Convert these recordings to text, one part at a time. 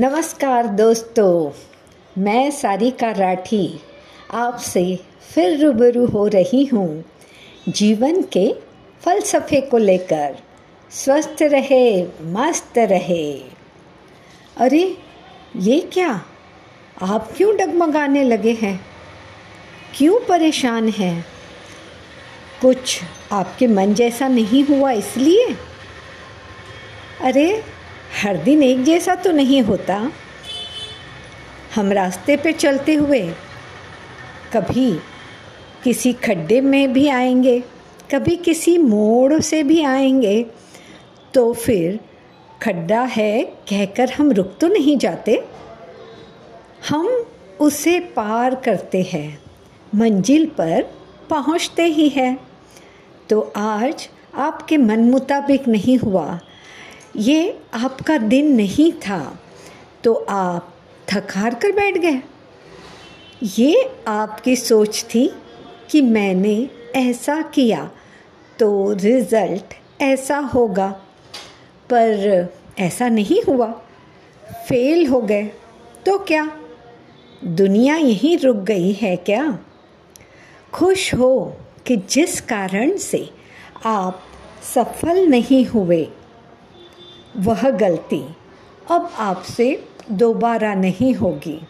नमस्कार दोस्तों, मैं सारिका राठी आपसे फिर रूबरू हो रही हूँ जीवन के फलसफे को लेकर। स्वस्थ रहे, मस्त रहे। अरे, ये क्या? आप क्यों डगमगाने लगे हैं? क्यों परेशान हैं? कुछ आपके मन जैसा नहीं हुआ इसलिए? अरे हर दिन एक जैसा तो नहीं होता। हम रास्ते पे चलते हुए कभी किसी खड्डे में भी आएँगे, कभी किसी मोड़ से भी आएँगे तो फिर खड्डा है कहकर हम रुक तो नहीं जाते। हम उसे पार करते हैं, मंजिल पर पहुँचते ही हैं। तो आज आपके मन मुताबिक नहीं हुआ ये आपका दिन नहीं था तो आप थक हार कर बैठ गए। ये आपकी सोच थी कि मैंने ऐसा किया तो रिज़ल्ट ऐसा होगा, पर ऐसा नहीं हुआ। फेल हो गए तो क्या? दुनिया यहीं रुक गई है क्या? खुश हो कि जिस कारण से आप सफल नहीं हुए वह गलती अब आपसे दोबारा नहीं होगी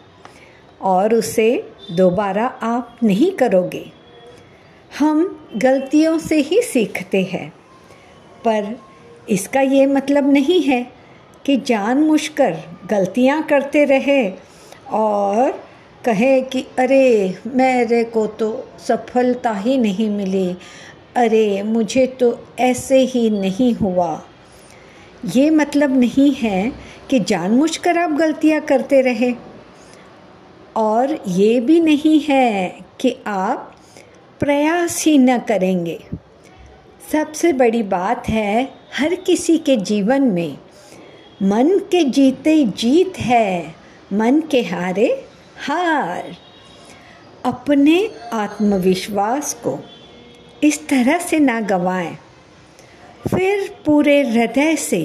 और उसे दोबारा आप नहीं करोगे। हम गलतियों से ही सीखते हैं, पर इसका ये मतलब नहीं है कि जानबूझकर गलतियाँ करते रहे और कहे कि, अरे, मेरे को तो सफलता ही नहीं मिली। अरे, मुझे तो ऐसे ही नहीं हुआ। ये मतलब नहीं है कि जानबूझकर आप गलतियाँ करते रहे। और ये भी नहीं है कि आप प्रयास ही न करेंगे। सबसे बड़ी बात है हर किसी के जीवन में, मन के जीते जीत है, मन के हारे हार। अपने आत्मविश्वास को इस तरह से ना गवाएँ। फिर पूरे हृदय से,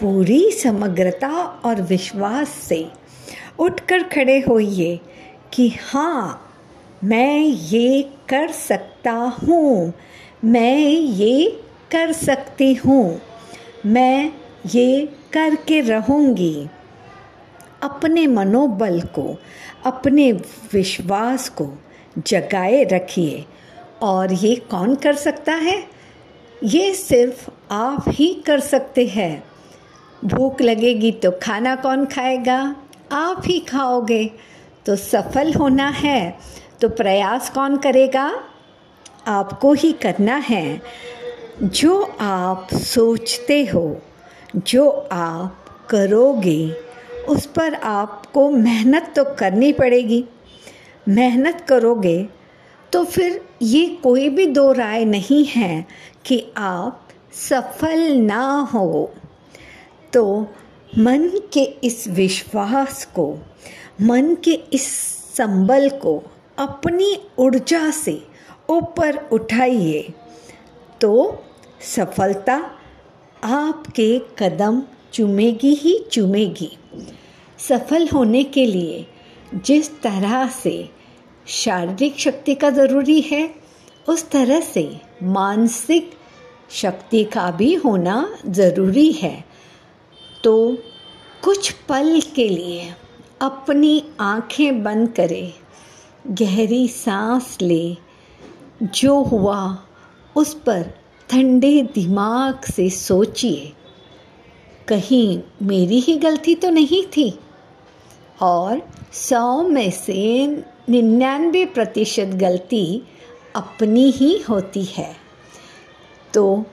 पूरी समग्रता और विश्वास से उठकर खड़े होइए कि हाँ मैं ये कर सकता हूँ, मैं ये कर सकती हूँ, मैं ये करके रहूँगी। अपने मनोबल को, अपने विश्वास को जगाए रखिए। और ये कौन कर सकता है? ये सिर्फ़ आप ही कर सकते हैं। भूख लगेगी तो खाना कौन खाएगा? आप ही खाओगे। तो सफल होना है। तो प्रयास कौन करेगा? आपको ही करना है। जो आप सोचते हो, जो आप करोगे, उस पर आपको मेहनत तो करनी पड़ेगी। मेहनत करोगे तो फिर ये कोई भी दो राय नहीं है कि आप सफल ना हो। तो मन के इस विश्वास को, मन के इस संबल को अपनी ऊर्जा से ऊपर उठाइए। तो सफलता आपके कदम चूमेगी ही चूमेगी। सफल होने के लिए जिस तरह से शारीरिक शक्ति का ज़रूरी है। उस तरह से मानसिक शक्ति का भी होना ज़रूरी है। तो कुछ पल के लिए अपनी आँखें बंद करें, गहरी सांस ले, जो हुआ उस पर ठंडे दिमाग से सोचिए। कहीं मेरी ही गलती तो नहीं थी? और सौ में से निन्यानवे प्रतिशत गलती अपनी ही होती है। तो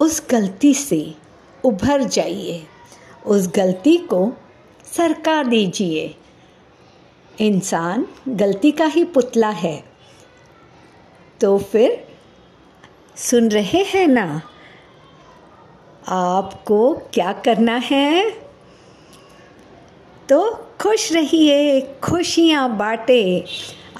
उस गलती से उभर जाइए। उस गलती को सरका दीजिए। इंसान गलती का ही पुतला है। तो फिर सुन रहे हैं ना? आपको क्या करना है? तो खुश रहिए, खुशियाँ बांटे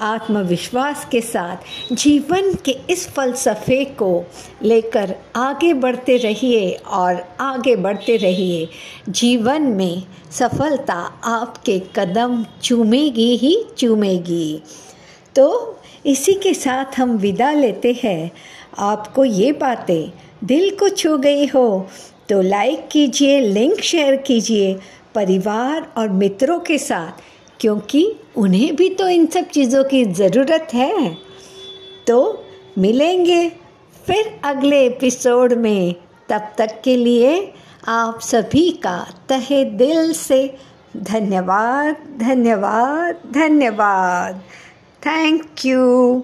आत्मविश्वास के साथ। जीवन के इस फलसफे को लेकर आगे बढ़ते रहिए और आगे बढ़ते रहिए। जीवन में सफलता आपके कदम चूमेगी ही चूमेगी। तो इसी के साथ हम विदा लेते हैं। आपको ये बातें दिल को छू गई हो तो लाइक कीजिए, लिंक शेयर कीजिए। परिवार और मित्रों के साथ, क्योंकि उन्हें भी तो इन सब चीज़ों की ज़रूरत है। तो मिलेंगे फिर अगले एपिसोड में। तब तक के लिए आप सभी का तहे दिल से धन्यवाद धन्यवाद धन्यवाद। Thank you.